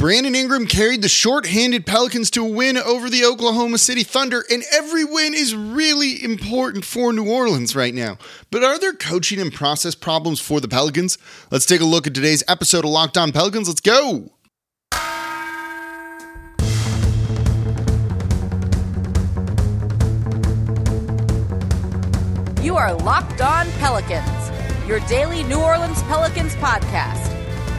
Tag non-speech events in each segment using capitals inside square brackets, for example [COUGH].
Brandon Ingram carried the short-handed Pelicans to a win over the Oklahoma City Thunder, and every win is really important for New Orleans right now. But are there coaching and process problems for the Pelicans? Let's take a look at today's episode of Locked On Pelicans. Let's go. You are Locked On Pelicans, your daily New Orleans Pelicans podcast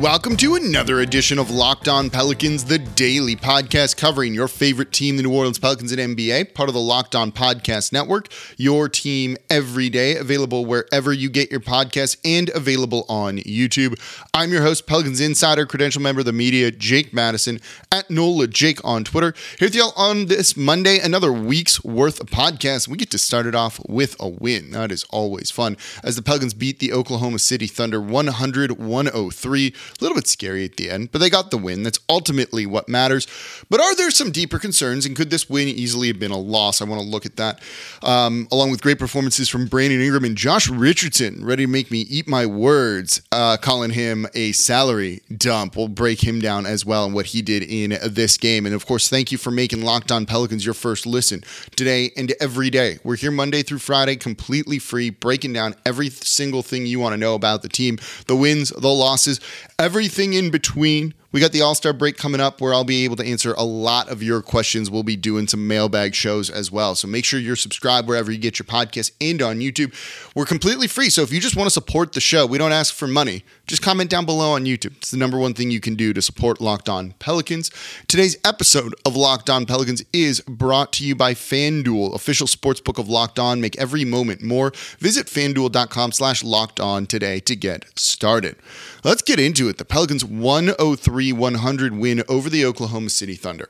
Welcome to another edition of Locked On Pelicans, the daily podcast covering your favorite team, the New Orleans Pelicans and NBA, part of the Locked On Podcast Network. Your team every day, available wherever you get your podcasts and available on YouTube. I'm your host, Pelicans Insider, credential member of the media, Jake Madison, at NOLA Jake on Twitter. Here with y'all on this Monday, another week's worth of podcast. We get to start it off with a win. That is always fun. As the Pelicans beat the Oklahoma City Thunder 100 103. A little bit scary at the end, but they got the win. That's ultimately what matters. But are there some deeper concerns, and could this win easily have been a loss? I want to look at that, um, along with great performances from Brandon Ingram and Josh Richardson, ready to make me eat my words, uh, calling him a salary dump. We'll break him down as well and what he did in this game. And of course, thank you for making Locked On Pelicans your first listen today and every day. We're here Monday through Friday, completely free, breaking down every single thing you want to know about the team, the wins, the losses everything in between we got the All Star break coming up where I'll be able to answer a lot of your questions. We'll be doing some mailbag shows as well. So make sure you're subscribed wherever you get your podcast and on YouTube. We're completely free. So if you just want to support the show, we don't ask for money. Just comment down below on YouTube. It's the number one thing you can do to support Locked On Pelicans. Today's episode of Locked On Pelicans is brought to you by FanDuel, official sportsbook of Locked On. Make every moment more. Visit fanduel.com slash locked on today to get started. Let's get into it. The Pelicans 103 100 win over the Oklahoma City Thunder.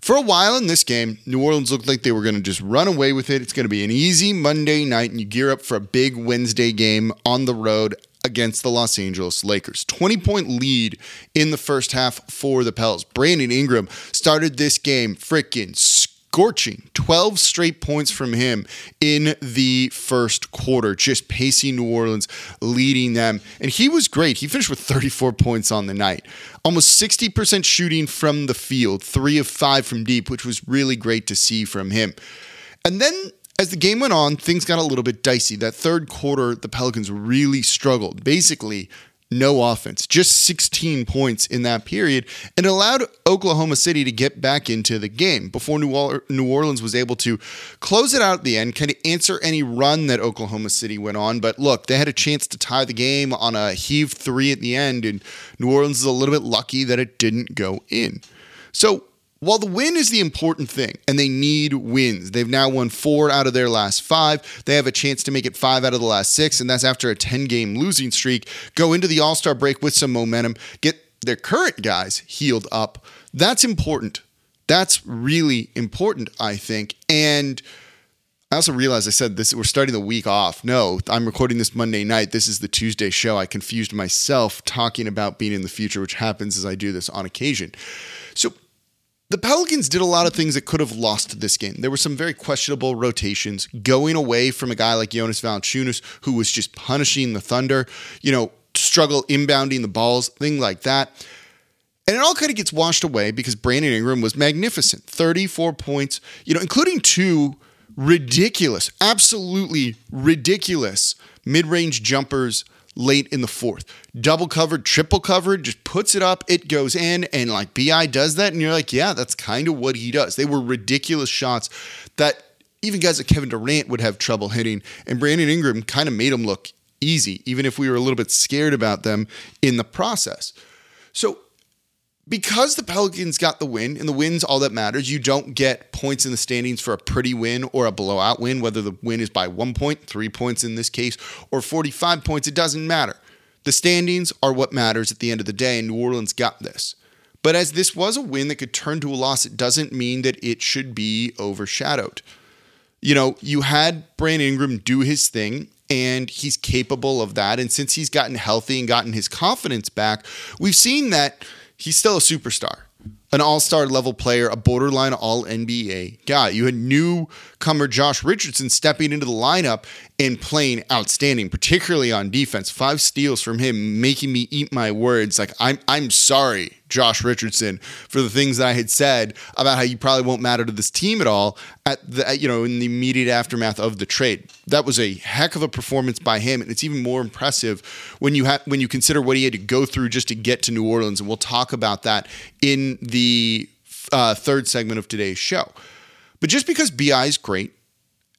For a while in this game, New Orleans looked like they were going to just run away with it. It's going to be an easy Monday night, and you gear up for a big Wednesday game on the road against the Los Angeles Lakers. 20 point lead in the first half for the Pels. Brandon Ingram started this game freaking scorching 12 straight points from him in the first quarter, just pacing New Orleans, leading them. And he was great. He finished with 34 points on the night, almost 60% shooting from the field, three of five from deep, which was really great to see from him. And then as the game went on, things got a little bit dicey. That third quarter, the Pelicans really struggled. Basically, no offense, just 16 points in that period, and allowed Oklahoma City to get back into the game before New Orleans was able to close it out at the end, kind of answer any run that Oklahoma City went on. But look, they had a chance to tie the game on a heave three at the end, and New Orleans is a little bit lucky that it didn't go in. So while the win is the important thing, and they need wins, they've now won four out of their last five. They have a chance to make it five out of the last six, and that's after a 10 game losing streak. Go into the All Star break with some momentum, get their current guys healed up. That's important. That's really important, I think. And I also realized I said this, we're starting the week off. No, I'm recording this Monday night. This is the Tuesday show. I confused myself talking about being in the future, which happens as I do this on occasion. The Pelicans did a lot of things that could have lost this game. There were some very questionable rotations, going away from a guy like Jonas Valanciunas, who was just punishing the Thunder, you know, struggle inbounding the balls, thing like that. And it all kind of gets washed away because Brandon Ingram was magnificent. 34 points, you know, including two ridiculous, absolutely ridiculous mid range jumpers late in the fourth. Double covered, triple covered, just puts it up, it goes in, and like BI does that, and you're like, yeah, that's kind of what he does. They were ridiculous shots that even guys like Kevin Durant would have trouble hitting, and Brandon Ingram kind of made them look easy, even if we were a little bit scared about them in the process. So because the Pelicans got the win, and the win's all that matters, you don't get points in the standings for a pretty win or a blowout win, whether the win is by one point, three points in this case, or 45 points, it doesn't matter. The standings are what matters at the end of the day, and New Orleans got this. But as this was a win that could turn to a loss, it doesn't mean that it should be overshadowed. You know, you had Brandon Ingram do his thing, and he's capable of that. And since he's gotten healthy and gotten his confidence back, we've seen that he's still a superstar. an all star level player, a borderline all NBA guy. You had newcomer Josh Richardson stepping into the lineup and playing outstanding, particularly on defense. Five steals from him, making me eat my words. Like, I'm, I'm sorry, Josh Richardson, for the things that I had said about how you probably won't matter to this team at all at the, you know, in the immediate aftermath of the trade. That was a heck of a performance by him. And it's even more impressive when you have, when you consider what he had to go through just to get to New Orleans. And we'll talk about that in the uh, third segment of today's show. But just because BI is great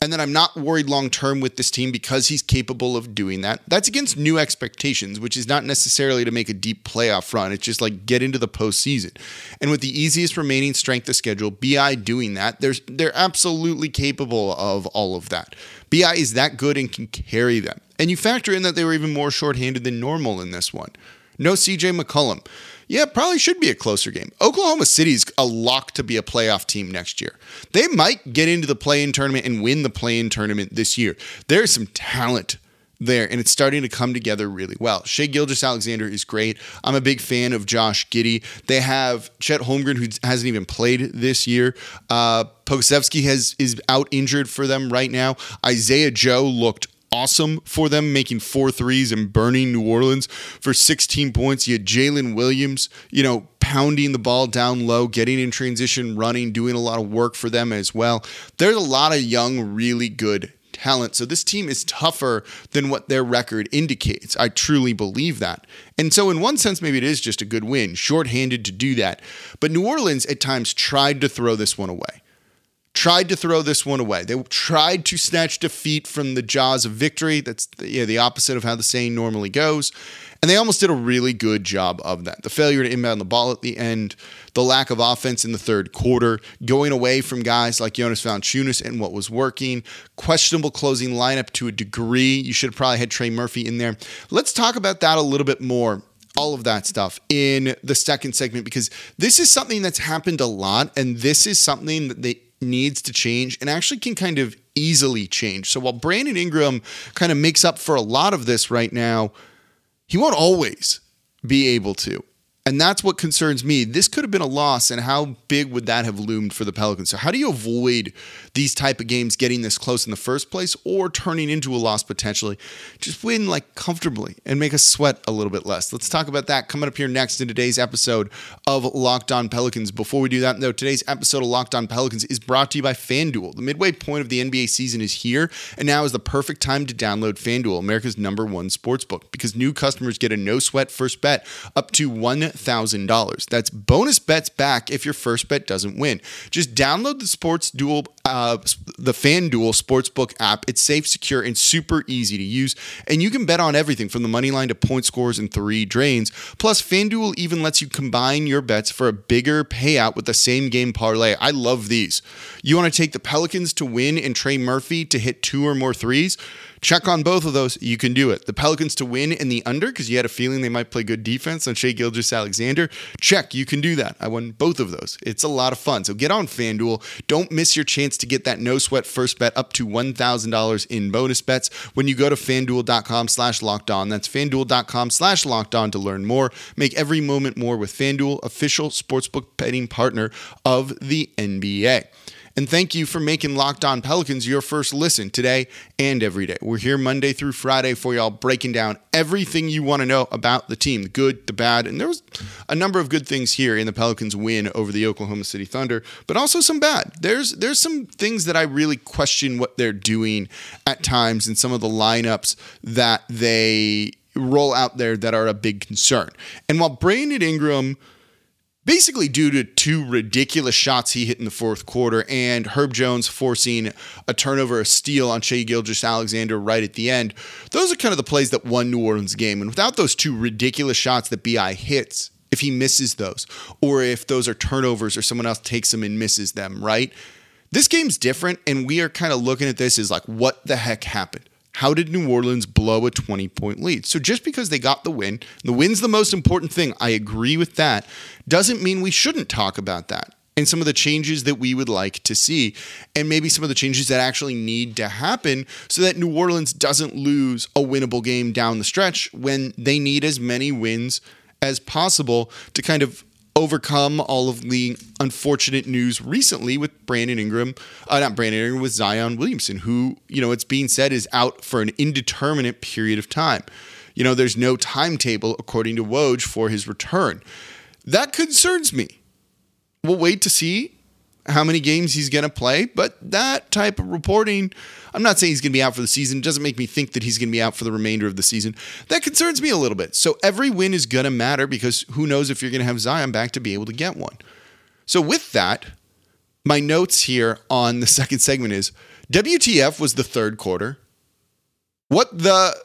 and that I'm not worried long term with this team because he's capable of doing that. That's against new expectations, which is not necessarily to make a deep playoff run. It's just like get into the postseason. And with the easiest remaining strength of schedule, BI doing that, there's they're absolutely capable of all of that. BI is that good and can carry them. And you factor in that they were even more shorthanded than normal in this one. No CJ McCollum yeah, probably should be a closer game. Oklahoma City's a lock to be a playoff team next year. They might get into the play in tournament and win the play in tournament this year. There's some talent there, and it's starting to come together really well. Shai Gilgeous-Alexander is great. I'm a big fan of Josh Giddey. They have Chet Holmgren, who hasn't even played this year. Uh, Pokusevski has is out injured for them right now. Isaiah Joe looked awesome for them, making four threes and burning New Orleans for 16 points. You had Jalen Williams, you know, pounding the ball down low, getting in transition, running, doing a lot of work for them as well. There's a lot of young, really good talent. So this team is tougher than what their record indicates. I truly believe that. And so, in one sense, maybe it is just a good win, shorthanded to do that. But New Orleans at times tried to throw this one away tried to throw this one away. They tried to snatch defeat from the jaws of victory. That's the, yeah, the opposite of how the saying normally goes. And they almost did a really good job of that. The failure to inbound the ball at the end, the lack of offense in the third quarter, going away from guys like Jonas Valanciunas and what was working, questionable closing lineup to a degree. You should have probably had Trey Murphy in there. Let's talk about that a little bit more all of that stuff in the second segment because this is something that's happened a lot and this is something that they needs to change and actually can kind of easily change. So while Brandon Ingram kind of makes up for a lot of this right now, he won't always be able to. And that's what concerns me. This could have been a loss, and how big would that have loomed for the Pelicans? So, how do you avoid these type of games getting this close in the first place, or turning into a loss potentially? Just win like comfortably and make us sweat a little bit less. Let's talk about that coming up here next in today's episode of Locked On Pelicans. Before we do that, though, today's episode of Locked On Pelicans is brought to you by FanDuel. The midway point of the NBA season is here, and now is the perfect time to download FanDuel, America's number one sportsbook, because new customers get a no sweat first bet up to one $1,000. That's bonus bets back if your first bet doesn't win. Just download the Sports Duel, uh, the FanDuel Sportsbook app. It's safe, secure, and super easy to use. And you can bet on everything from the money line to point scores and three drains. Plus, FanDuel even lets you combine your bets for a bigger payout with the same game parlay. I love these. You want to take the Pelicans to win and Trey Murphy to hit two or more threes? Check on both of those. You can do it. The Pelicans to win in the under because you had a feeling they might play good defense on Shea Shai Gilgeous-Alexander. Check. You can do that. I won both of those. It's a lot of fun. So get on FanDuel. Don't miss your chance to get that no sweat first bet up to $1,000 in bonus bets when you go to fanduel.com slash locked on. That's fanduel.com slash locked on to learn more. Make every moment more with FanDuel, official sportsbook betting partner of the NBA. And thank you for making Locked On Pelicans your first listen today and every day. We're here Monday through Friday for y'all, breaking down everything you want to know about the team the good, the bad. And there was a number of good things here in the Pelicans' win over the Oklahoma City Thunder, but also some bad. There's, there's some things that I really question what they're doing at times in some of the lineups that they roll out there that are a big concern. And while Brandon Ingram basically due to two ridiculous shots he hit in the fourth quarter and Herb Jones forcing a turnover, a steal on Shai Gilgeous-Alexander right at the end. Those are kind of the plays that won New Orleans game. And without those two ridiculous shots that BI hits, if he misses those, or if those are turnovers or someone else takes them and misses them, right? This game's different, and we are kind of looking at this as like, what the heck happened? How did New Orleans blow a 20 point lead? So just because they got the win, the win's the most important thing. I agree with that. Doesn't mean we shouldn't talk about that and some of the changes that we would like to see, and maybe some of the changes that actually need to happen so that New Orleans doesn't lose a winnable game down the stretch when they need as many wins as possible to kind of overcome all of the unfortunate news recently with Brandon Ingram, uh, not Brandon Ingram, with Zion Williamson, who, you know, it's being said is out for an indeterminate period of time. You know, there's no timetable, according to Woj, for his return. That concerns me. We'll wait to see how many games he's going to play, but that type of reporting, I'm not saying he's going to be out for the season. It doesn't make me think that he's going to be out for the remainder of the season. That concerns me a little bit. So every win is going to matter because who knows if you're going to have Zion back to be able to get one. So with that, my notes here on the [LAUGHS] second segment is WTF was the third quarter. What the,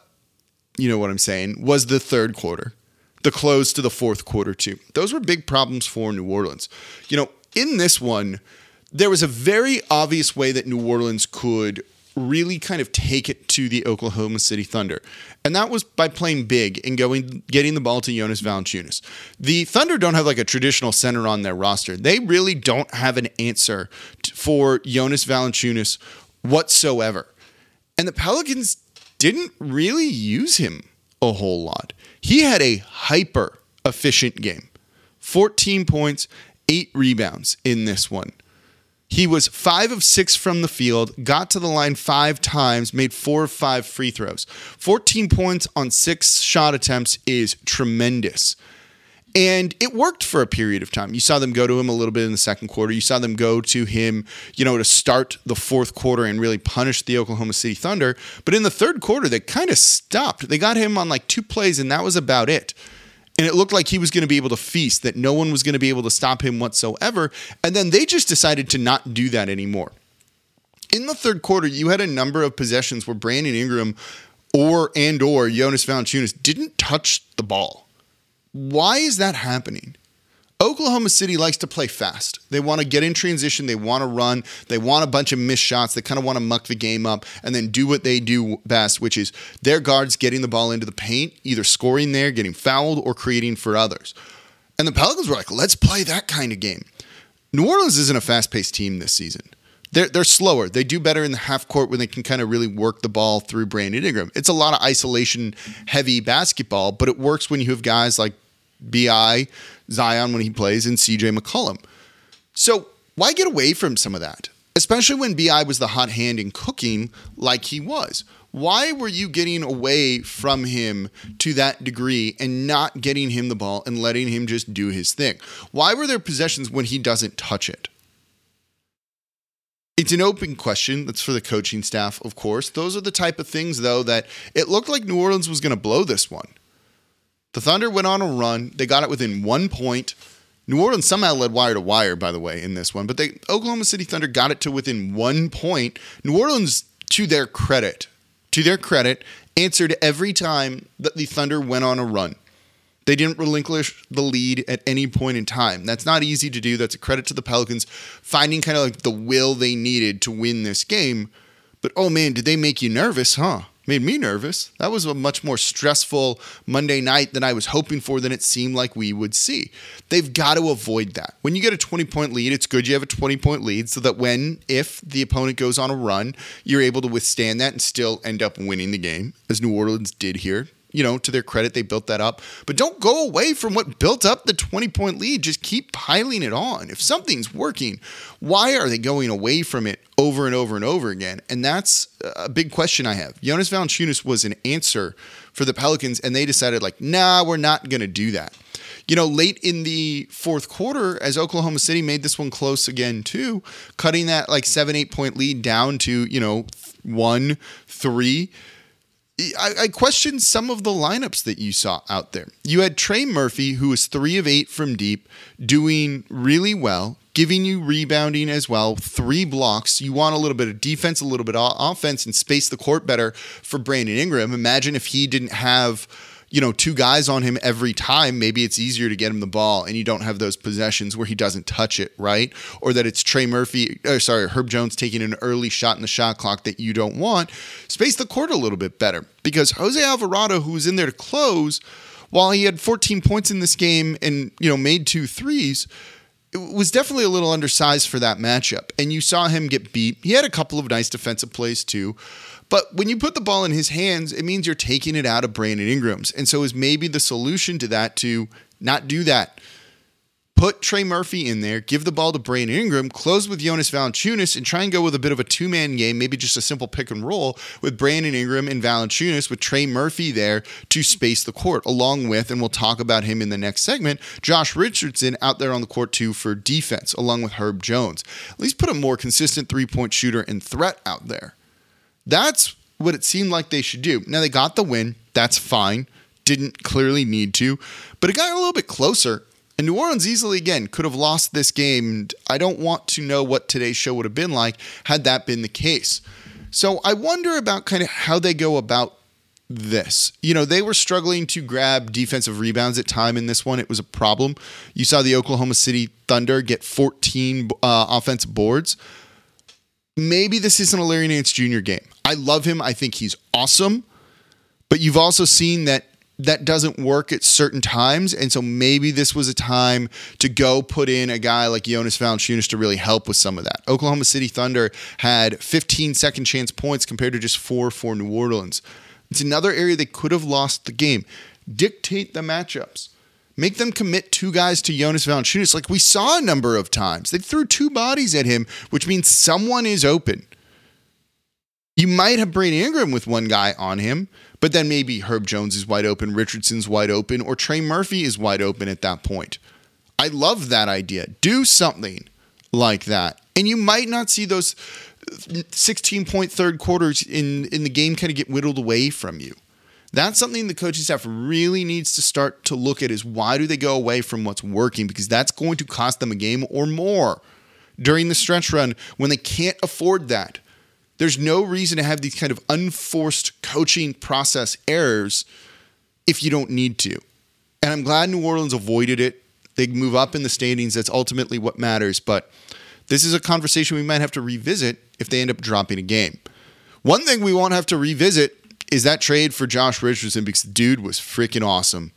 you know what I'm saying, was the third quarter. The close to the fourth quarter, too. Those were big problems for New Orleans. You know, in this one, there was a very obvious way that New Orleans could really kind of take it to the Oklahoma City Thunder. And that was by playing big and going getting the ball to Jonas Valanciunas. The Thunder don't have like a traditional center on their roster. They really don't have an answer for Jonas Valanciunas whatsoever. And the Pelicans didn't really use him a whole lot. He had a hyper efficient game. 14 points, 8 rebounds in this one. He was five of six from the field, got to the line five times, made four of five free throws. 14 points on six shot attempts is tremendous. And it worked for a period of time. You saw them go to him a little bit in the second quarter. You saw them go to him, you know, to start the fourth quarter and really punish the Oklahoma City Thunder. But in the third quarter, they kind of stopped. They got him on like two plays, and that was about it and it looked like he was going to be able to feast, that no one was going to be able to stop him whatsoever. And then they just decided to not do that anymore. In the third quarter, you had a number of possessions where Brandon Ingram or and or Jonas Valanciunas didn't touch the ball. Why is that happening? Oklahoma City likes to play fast. They want to get in transition. They want to run. They want a bunch of missed shots. They kind of want to muck the game up and then do what they do best, which is their guards getting the ball into the paint, either scoring there, getting fouled, or creating for others. And the Pelicans were like, let's play that kind of game. New Orleans isn't a fast paced team this season. They're, they're slower. They do better in the half court when they can kind of really work the ball through Brandon Ingram. It's a lot of isolation heavy basketball, but it works when you have guys like BI, Zion when he plays, and CJ McCollum. So why get away from some of that? Especially when BI was the hot hand in cooking like he was. Why were you getting away from him to that degree and not getting him the ball and letting him just do his thing? Why were there possessions when he doesn't touch it? It's an open question. That's for the coaching staff, of course. Those are the type of things, though, that it looked like New Orleans was going to blow this one. The Thunder went on a run. They got it within one point. New Orleans somehow led wire to wire, by the way, in this one. But they Oklahoma City Thunder got it to within one point. New Orleans, to their credit, to their credit, answered every time that the Thunder went on a run. They didn't relinquish the lead at any point in time. That's not easy to do. That's a credit to the Pelicans finding kind of like the will they needed to win this game. But oh man, did they make you nervous, huh? Made me nervous. That was a much more stressful Monday night than I was hoping for than it seemed like we would see. They've got to avoid that. When you get a 20 point lead, it's good you have a 20 point lead so that when, if the opponent goes on a run, you're able to withstand that and still end up winning the game, as New Orleans did here you know, to their credit, they built that up. But don't go away from what built up the 20 point lead. Just keep piling it on. If something's working, why are they going away from it over and over and over again? And that's a big question I have. Jonas Valanciunas was an answer for the Pelicans, and they decided, like, nah, we're not going to do that. You know, late in the fourth quarter, as Oklahoma City made this one close again, too, cutting that like seven, eight point lead down to, you know, one, three I, I questioned some of the lineups that you saw out there. You had Trey Murphy, who was three of eight from deep, doing really well, giving you rebounding as well, three blocks. You want a little bit of defense, a little bit of offense, and space the court better for Brandon Ingram. Imagine if he didn't have you know, two guys on him every time, maybe it's easier to get him the ball and you don't have those possessions where he doesn't touch it, right? Or that it's Trey Murphy, or sorry, Herb Jones taking an early shot in the shot clock that you don't want. Space the court a little bit better because Jose Alvarado, who was in there to close, while he had 14 points in this game and, you know, made two threes, it was definitely a little undersized for that matchup. And you saw him get beat. He had a couple of nice defensive plays too. But when you put the ball in his hands, it means you're taking it out of Brandon Ingram's. And so is maybe the solution to that to not do that. put Trey Murphy in there, give the ball to Brandon Ingram, close with Jonas Valanciunas, and try and go with a bit of a two man game, maybe just a simple pick and roll with Brandon Ingram and Valanciunas with Trey Murphy there to space the court, along with, and we'll talk about him in the next segment, Josh Richardson out there on the court too for defense, along with Herb Jones. At least put a more consistent three point shooter and threat out there. That's what it seemed like they should do. Now they got the win. That's fine. Didn't clearly need to, but it got a little bit closer. And New Orleans easily, again, could have lost this game. I don't want to know what today's show would have been like had that been the case. So I wonder about kind of how they go about this. You know, they were struggling to grab defensive rebounds at time in this one. It was a problem. You saw the Oklahoma City Thunder get 14 uh, offensive boards. Maybe this isn't a Larry Nance Jr. game. I love him. I think he's awesome. But you've also seen that that doesn't work at certain times. And so maybe this was a time to go put in a guy like Jonas Valanciunas to really help with some of that. Oklahoma City Thunder had 15 second chance points compared to just four for New Orleans. It's another area they could have lost the game. Dictate the matchups. Make them commit two guys to Jonas Valanciunas like we saw a number of times. They threw two bodies at him, which means someone is open. You might have Brandon Ingram with one guy on him, but then maybe Herb Jones is wide open, Richardson's wide open, or Trey Murphy is wide open at that point. I love that idea. Do something like that. And you might not see those 16 point third quarters in, in the game kind of get whittled away from you. That's something the coaching staff really needs to start to look at is why do they go away from what's working? Because that's going to cost them a game or more during the stretch run when they can't afford that. There's no reason to have these kind of unforced coaching process errors if you don't need to. And I'm glad New Orleans avoided it. They move up in the standings. That's ultimately what matters. But this is a conversation we might have to revisit if they end up dropping a game. One thing we won't have to revisit is that trade for Josh Richardson because the dude was freaking awesome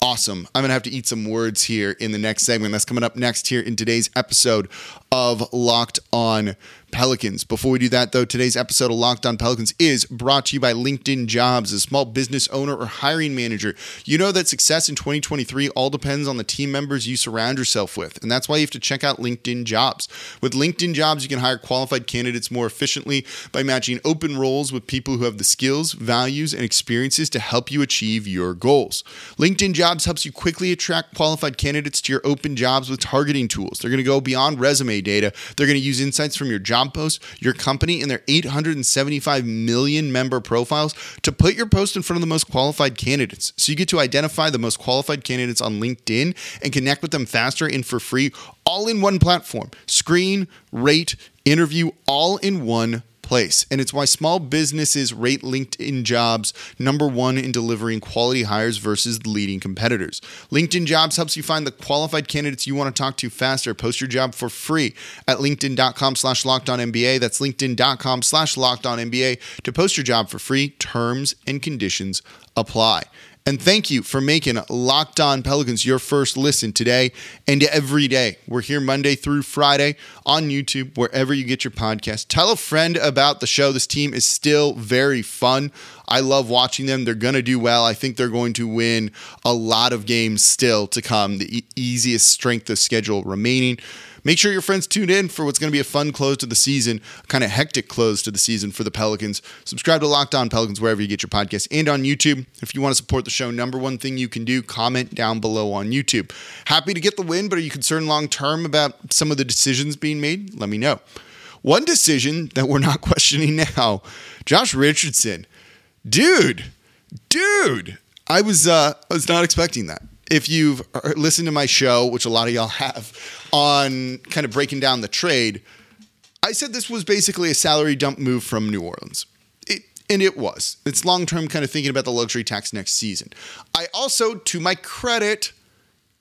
awesome. I'm going to have to eat some words here in the next segment. That's coming up next here in today's episode of Locked On Pelicans. Before we do that, though, today's episode of Locked On Pelicans is brought to you by LinkedIn Jobs. As a small business owner or hiring manager, you know that success in 2023 all depends on the team members you surround yourself with. And that's why you have to check out LinkedIn Jobs. With LinkedIn Jobs, you can hire qualified candidates more efficiently by matching open roles with people who have the skills, values, and experiences to help you achieve your goals. LinkedIn Jobs helps you quickly attract qualified candidates to your open jobs with targeting tools. They're going to go beyond data. They're going to use insights from your job post, your company, and their 875 million member profiles to put your post in front of the most qualified candidates. So you get to identify the most qualified candidates on LinkedIn and connect with them faster and for free, all in one platform. Screen, rate, interview, all in one place. And it's why small businesses rate LinkedIn jobs number one in delivering quality hires versus the leading competitors. LinkedIn jobs helps you find the qualified candidates you want to talk to faster. Post your job for free at LinkedIn.com slash locked on NBA. That's LinkedIn.com slash locked on NBA to post your job for free. Terms and conditions apply. And thank you for making Locked On Pelicans your first listen today and every day. We're here Monday through Friday on YouTube, wherever you get your podcast. Tell a friend about the show. This team is still very fun. I love watching them. They're going to do well. I think they're going to win a lot of games still to come. The e- easiest strength of schedule remaining. Make sure your friends tune in for what's going to be a fun close to the season, kind of hectic close to the season for the Pelicans. Subscribe to Locked On Pelicans wherever you get your podcasts and on YouTube. If you want to support the show, number one thing you can do, comment down below on YouTube. Happy to get the win, but are you concerned long term about some of the decisions being made? Let me know. One decision that we're not [LAUGHS] questioning now, Josh Richardson. Dude, dude, I was uh I was not expecting that if you've uh, listened to my show, which a lot of y'all [LAUGHS] have, on kind of breaking down the trade, I said this was basically a salary dump move from New Orleans. It, and it was. It's long term kind of thinking about the luxury tax next season. I also, to my credit,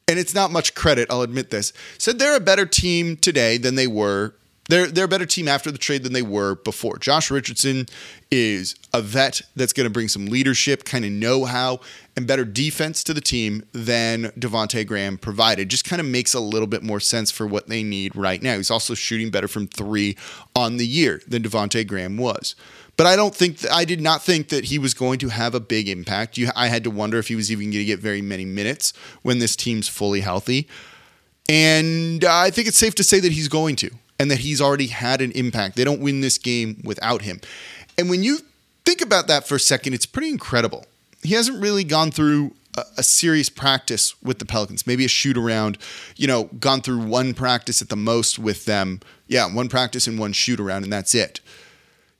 and it's not much credit, I'll admit this, said they're a better team today than they were they're they're a better team after the trade than they were before. Josh Richardson is a vet that's going to bring some leadership, kind of know-how, and better defense to the team than Devonte Graham provided. Just kind of makes a little bit more sense for what they need right now. He's also shooting better from three on the year than Devonte Graham was. But I don't think I did not think that he was going to have a big impact. You, I had to wonder if he was even going to get very many minutes when this team's fully healthy And I think it's safe to say that he's going to, and that he's already had an impact. They don't win this game without him. And when you think about that for a second, it's pretty incredible. He hasn't really gone through a, a serious practice with the Pelicans, maybe a shoot around, you know, gone through one practice at the most with them. Yeah, one practice and one shoot around, and that's it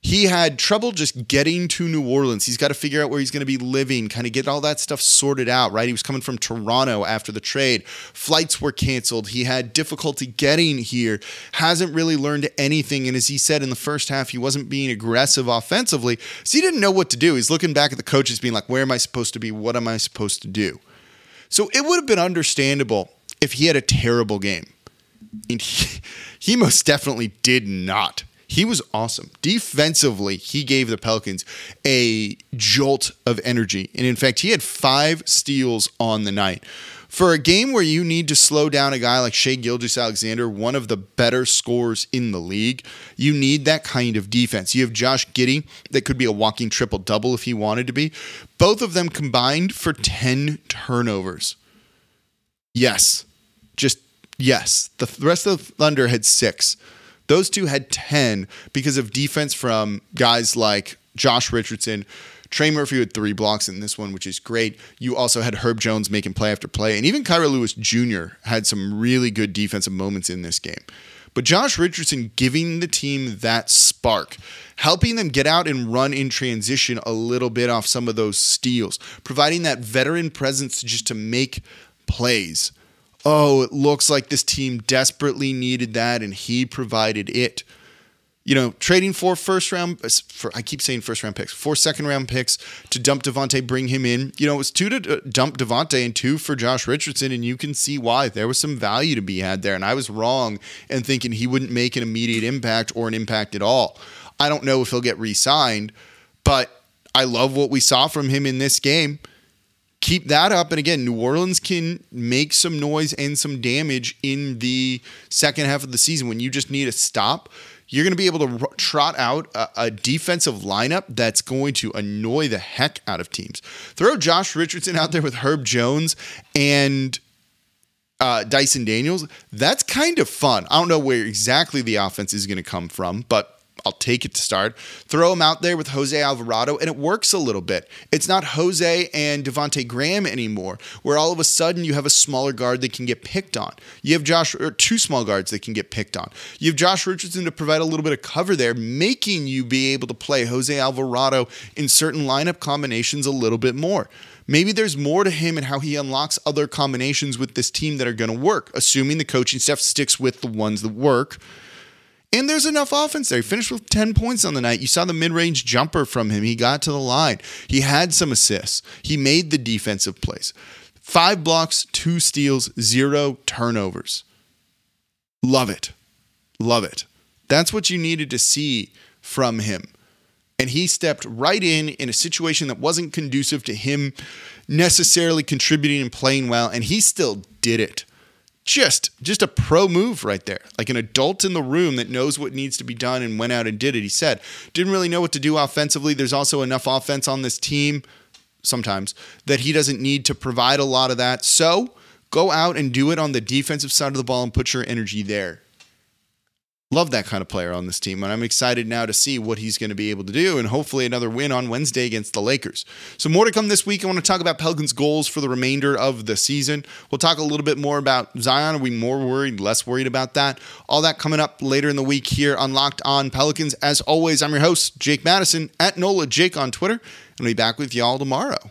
he had trouble just getting to New Orleans. He's got to figure out where he's going to be living, kind of get all that stuff sorted out, right? He was coming from Toronto after the trade. Flights were canceled. He had difficulty getting here, hasn't really learned anything. And as he said in the first half, he wasn't being aggressive offensively. So he didn't know what to do. He's looking back at the coaches, being like, where am I supposed to be? What am I supposed to do? So it would have been understandable if he had a terrible game. And he, he most definitely did not he was awesome. Defensively, he gave the Pelicans a jolt of energy. And in fact, he had five steals on the night. For a game where you need to slow down a guy like Shai Gilgeous-Alexander, one of the better scorers in the league, you need that kind of defense. You have Josh Giddey that could be a walking triple double if he wanted to be. Both of them combined for 10 turnovers. Yes, just yes. The rest of the Thunder had six. Those two had 10 because of defense from guys like Josh Richardson. Trey Murphy with three blocks in this one, which is great. You also had Herb Jones making play after play, and even Kira Lewis Jr. had some really good defensive moments in this game. But Josh Richardson giving the team that spark, helping them get out and run in transition a little bit off some of those steals, providing that veteran presence just to make plays oh, it looks like this team desperately needed that and he provided it. You know, trading four first round, uh, for, I keep saying first round picks, four second round picks to dump Devonte, bring him in. You know, it was two to uh, dump Devonte and two for Josh Richardson, and you can see why there was some value to be had there. And I was wrong in thinking he wouldn't make an immediate impact or an impact at all. I don't know if he'll get re signed, but I love what we saw from him in this game keep that up. And again, New Orleans can make some noise and some damage in the second half of the season when you just need a stop. You're going to be able to trot out a, a, defensive lineup that's going to annoy the heck out of teams. Throw Josh Richardson out there with Herb Jones and uh, Dyson Daniels. That's kind of fun. I don't know where exactly the offense is going to come from, but I'll take it to start. Throw him out there with Jose Alvarado, and it works a little bit. It's not Jose and Devonte Graham anymore, where all of a sudden you have a smaller guard that can get picked on. You have Josh or two small guards that can get picked on. You have Josh Richardson to provide a little bit of cover there, making you be able to play Jose Alvarado in certain lineup combinations a little bit more. Maybe there's more to him and how he unlocks other combinations with this team that are going to work, assuming the coaching staff sticks with the ones that work and there's enough offense there. He finished with 10 points on the night. You saw the mid range jumper from him. He got to the line. He had some assists. He made the defensive plays. Five blocks, two steals, zero turnovers. Love it. Love it. That's what you needed to see from him. And he stepped right in in a situation that wasn't conducive to him necessarily contributing and playing well. And he still did it just just a pro move right there. Like an adult in the room that knows what needs to be done and went out and did it he said. Didn't really know what to do offensively. There's also enough offense on this team sometimes that he doesn't need to provide a lot of that. So go out and do it on the defensive side of the ball and put your energy there Love that kind of player on this team, and I'm excited now to see what he's going to be able to do, and hopefully another win on Wednesday against the Lakers. So more to come this week. I want to talk about Pelicans' goals for the remainder of the season. We'll talk a little bit more about Zion. Are we more worried, less worried about that? All that coming up later in the week here on Locked On Pelicans. As always, I'm your host Jake Madison at Nola Jake on Twitter, and I'll be back with y'all tomorrow.